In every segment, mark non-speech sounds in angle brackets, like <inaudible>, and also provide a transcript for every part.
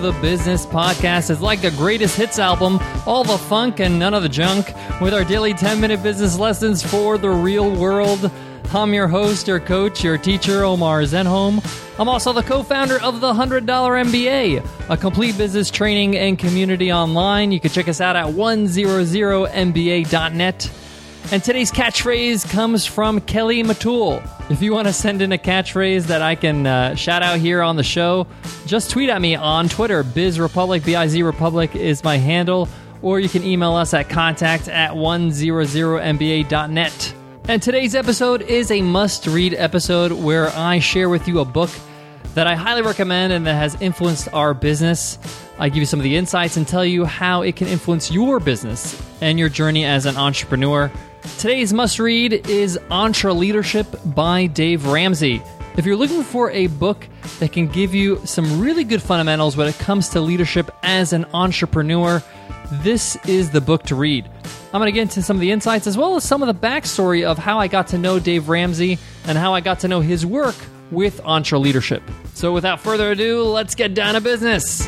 the Business Podcast is like the greatest hits album, all the funk and none of the junk, with our daily 10 minute business lessons for the real world. I'm your host, your coach, your teacher, Omar Zenhom. I'm also the co founder of the $100 MBA, a complete business training and community online. You can check us out at 100mba.net. And today's catchphrase comes from Kelly Matul. If you want to send in a catchphrase that I can uh, shout out here on the show, just tweet at me on Twitter. Biz Republic, B I Z Republic is my handle. Or you can email us at contact at 100mba.net. And today's episode is a must read episode where I share with you a book that I highly recommend and that has influenced our business. I give you some of the insights and tell you how it can influence your business and your journey as an entrepreneur. Today's must read is EntreLeadership by Dave Ramsey. If you're looking for a book that can give you some really good fundamentals when it comes to leadership as an entrepreneur, this is the book to read. I'm going to get into some of the insights as well as some of the backstory of how I got to know Dave Ramsey and how I got to know his work with EntreLeadership. So, without further ado, let's get down to business.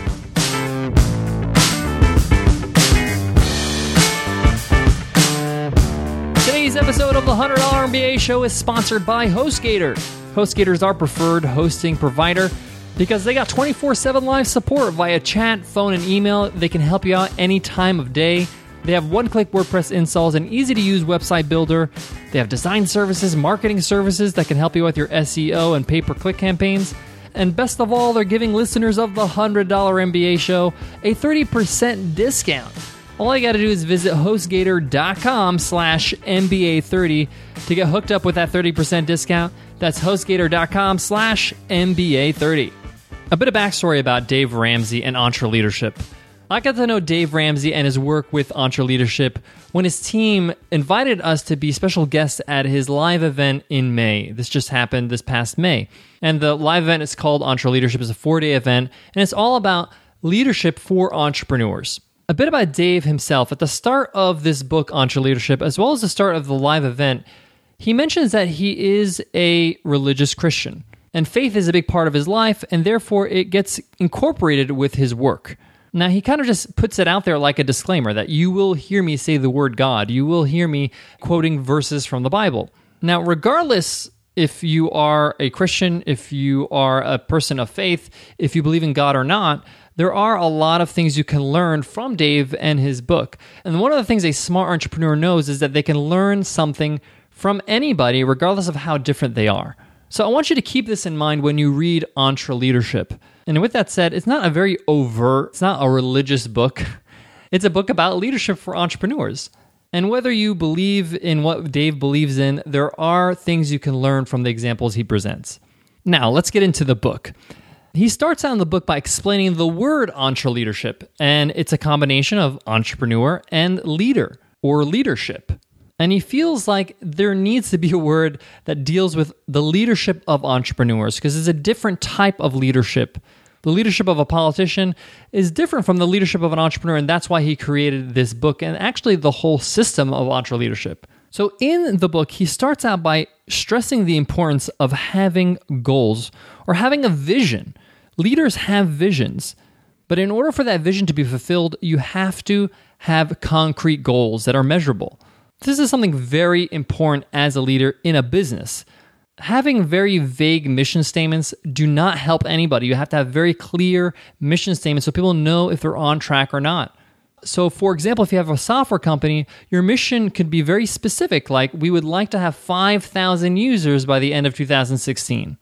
Today's episode of the $100 MBA show is sponsored by HostGator. HostGator is our preferred hosting provider because they got 24 7 live support via chat, phone, and email. They can help you out any time of day. They have one click WordPress installs, an easy to use website builder. They have design services, marketing services that can help you with your SEO and pay per click campaigns. And best of all, they're giving listeners of the $100 MBA show a 30% discount. All you got to do is visit hostgator.com slash MBA30 to get hooked up with that 30% discount. That's hostgator.com slash MBA30. A bit of backstory about Dave Ramsey and EntreLeadership. I got to know Dave Ramsey and his work with EntreLeadership when his team invited us to be special guests at his live event in May. This just happened this past May. And the live event is called EntreLeadership. It's a four day event, and it's all about leadership for entrepreneurs. A bit about Dave himself. At the start of this book, EntreLeadership, as well as the start of the live event, he mentions that he is a religious Christian. And faith is a big part of his life, and therefore it gets incorporated with his work. Now, he kind of just puts it out there like a disclaimer that you will hear me say the word God. You will hear me quoting verses from the Bible. Now, regardless if you are a Christian, if you are a person of faith, if you believe in God or not, there are a lot of things you can learn from Dave and his book. And one of the things a smart entrepreneur knows is that they can learn something from anybody, regardless of how different they are. So I want you to keep this in mind when you read EntreLeadership. And with that said, it's not a very overt, it's not a religious book. <laughs> It's a book about leadership for entrepreneurs. And whether you believe in what Dave believes in, there are things you can learn from the examples he presents. Now, let's get into the book. He starts out in the book by explaining the word EntreLeadership, and it's a combination of entrepreneur and leader or leadership. And he feels like there needs to be a word that deals with the leadership of entrepreneurs because it's a different type of leadership the leadership of a politician is different from the leadership of an entrepreneur, and that's why he created this book and actually the whole system of EntreLeadership. So, in the book, he starts out by stressing the importance of having goals or having a vision. Leaders have visions, but in order for that vision to be fulfilled, you have to have concrete goals that are measurable. This is something very important as a leader in a business having very vague mission statements do not help anybody. You have to have very clear mission statements so people know if they're on track or not. So, for example, if you have a software company, your mission could be very specific, like we would like to have 5,000 users by the end of 2016.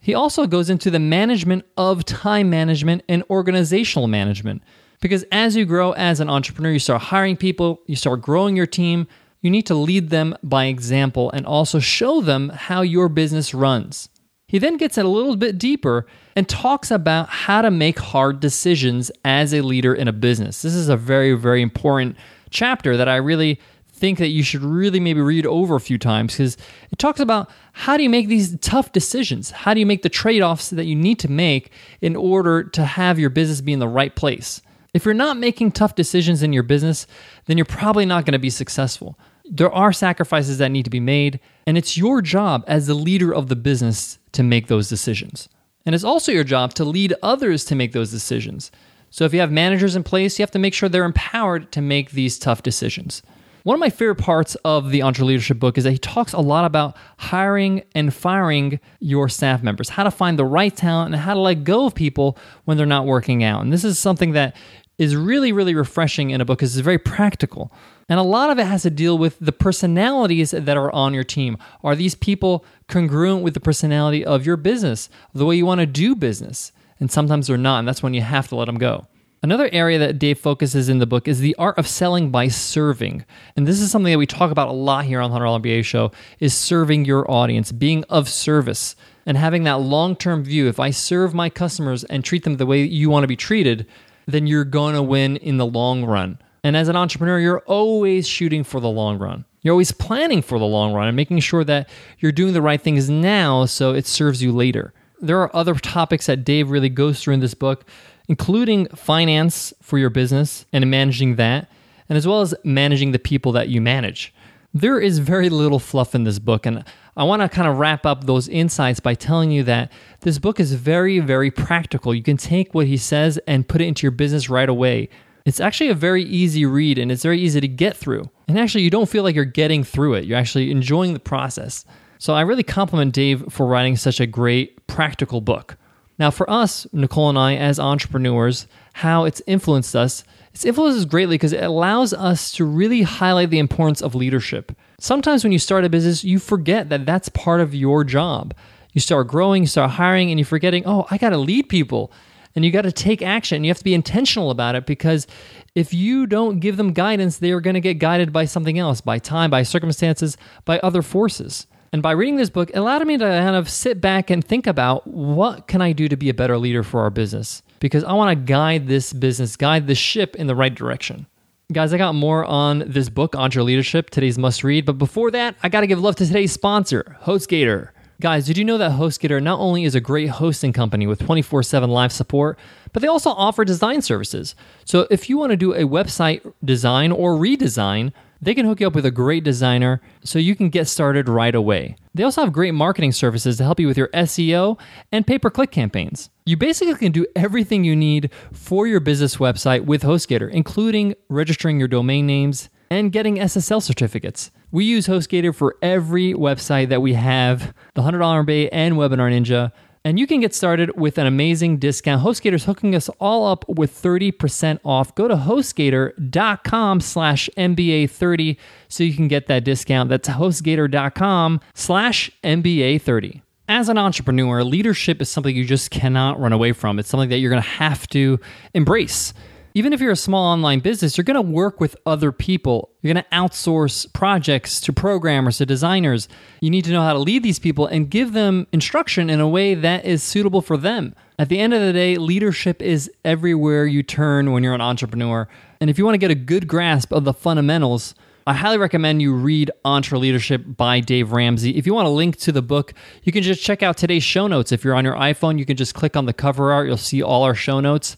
He also goes into the management of time management and organizational management. Because as you grow as an entrepreneur, you start hiring people, you start growing your team, you need to lead them by example and also show them how your business runs. He then gets a little bit deeper and talks about how to make hard decisions as a leader in a business. This is a very, very important chapter that I really think that you should really maybe read over a few times because it talks about how do you make these tough decisions? How do you make the trade offs that you need to make in order to have your business be in the right place? If you're not making tough decisions in your business, then you're probably not going to be successful there are sacrifices that need to be made, and it's your job as the leader of the business to make those decisions. And it's also your job to lead others to make those decisions. So if you have managers in place, you have to make sure they're empowered to make these tough decisions. One of my favorite parts of the EntreLeadership book is that he talks a lot about hiring and firing your staff members, how to find the right talent, and how to let go of people when they're not working out. And this is something that is really, really refreshing in a book because it's very practical. And a lot of it has to deal with the personalities that are on your team. Are these people congruent with the personality of your business, the way you want to do business? And sometimes they're not, and that's when you have to let them go. Another area that Dave focuses in the book is the art of selling by serving. And this is something that we talk about a lot here on the $100 MBA show is serving your audience, being of service and having that long-term view. If I serve my customers and treat them the way you want to be treated, then you're going to win in the long run. And as an entrepreneur, you're always shooting for the long run. You're always planning for the long run and making sure that you're doing the right things now so it serves you later. There are other topics that Dave really goes through in this book including finance for your business and managing that, and as well as managing the people that you manage. There is very little fluff in this book, and I want to kind of wrap up those insights by telling you that this book is very, very practical. You can take what he says and put it into your business right away. It's actually a very easy read and it's very easy to get through. And actually, you don't feel like you're getting through it, you're actually enjoying the process. So I really compliment Dave for writing such a great, practical book. Now, for us, Nicole and I, as entrepreneurs, how it's influenced us, it's influences greatly because it allows us to really highlight the importance of leadership. Sometimes when you start a business, you forget that that's part of your job. You start growing, you start hiring, and you're forgetting, oh, I got to lead people. And you got to take action. You have to be intentional about it because if you don't give them guidance, they are going to get guided by something else, by time, by circumstances, by other forces. And by reading this book, it allowed me to kind of sit back and think about what can I do to be a better leader for our business? Because I want to guide this business, guide the ship in the right direction. Guys, I got more on this book, EntreLeadership, today's must read. But before that, I got to give love to today's sponsor, HostGator. Guys, did you know that HostGator not only is a great hosting company with 24 7 live support, but they also offer design services. So if you want to do a website design or redesign, they can hook you up with a great designer so you can get started right away. They also have great marketing services to help you with your SEO and pay per click campaigns. You basically can do everything you need for your business website with HostGator, including registering your domain names and getting SSL certificates. We use HostGator for every website that we have the $100 MBA and Webinar Ninja. And you can get started with an amazing discount. HostGator is hooking us all up with 30% off. Go to HostGator.com slash MBA30 so you can get that discount. That's HostGator.com slash MBA30. As an entrepreneur, leadership is something you just cannot run away from. It's something that you're going to have to embrace. Even if you're a small online business, you're going to work with other people. You're going to outsource projects to programmers, to designers. You need to know how to lead these people and give them instruction in a way that is suitable for them. At the end of the day, leadership is everywhere you turn when you're an entrepreneur. And if you want to get a good grasp of the fundamentals, I highly recommend you read EntreLeadership by Dave Ramsey. If you want a link to the book, you can just check out today's show notes. If you're on your iPhone, you can just click on the cover art, you'll see all our show notes.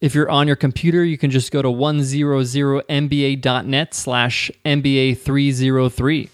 If you're on your computer, you can just go to 100mba.net slash MBA303.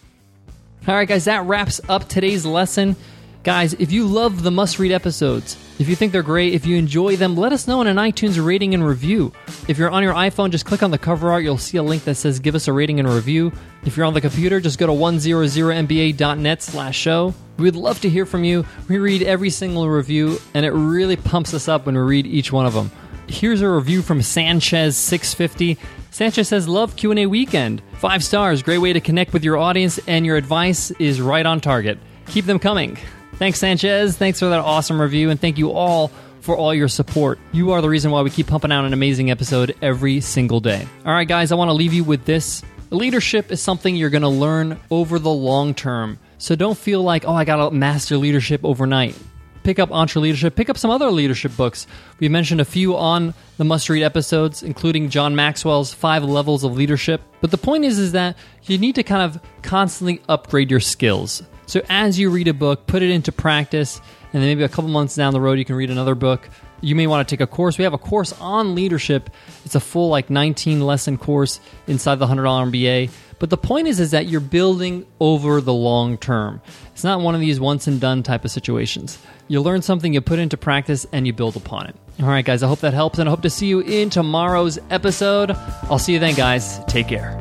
All right, guys, that wraps up today's lesson. Guys, if you love the must read episodes, if you think they're great, if you enjoy them, let us know in an iTunes rating and review. If you're on your iPhone, just click on the cover art. You'll see a link that says give us a rating and review. If you're on the computer, just go to 100mba.net slash show. We'd love to hear from you. We read every single review, and it really pumps us up when we read each one of them. Here's a review from Sanchez650. Sanchez says, "Love Q&A weekend. 5 stars. Great way to connect with your audience and your advice is right on target. Keep them coming." Thanks Sanchez. Thanks for that awesome review and thank you all for all your support. You are the reason why we keep pumping out an amazing episode every single day. All right guys, I want to leave you with this. Leadership is something you're going to learn over the long term. So don't feel like, "Oh, I got to master leadership overnight." Pick up EntreLeadership, pick up some other leadership books. We mentioned a few on the must read episodes, including John Maxwell's Five Levels of Leadership. But the point is, is that you need to kind of constantly upgrade your skills. So as you read a book, put it into practice, and then maybe a couple months down the road, you can read another book. You may want to take a course. We have a course on leadership. It's a full like 19 lesson course inside the $100 MBA. But the point is is that you're building over the long term. It's not one of these once and done type of situations. You learn something, you put into practice, and you build upon it. All right, guys, I hope that helps, and I hope to see you in tomorrow's episode. I'll see you then, guys. Take care.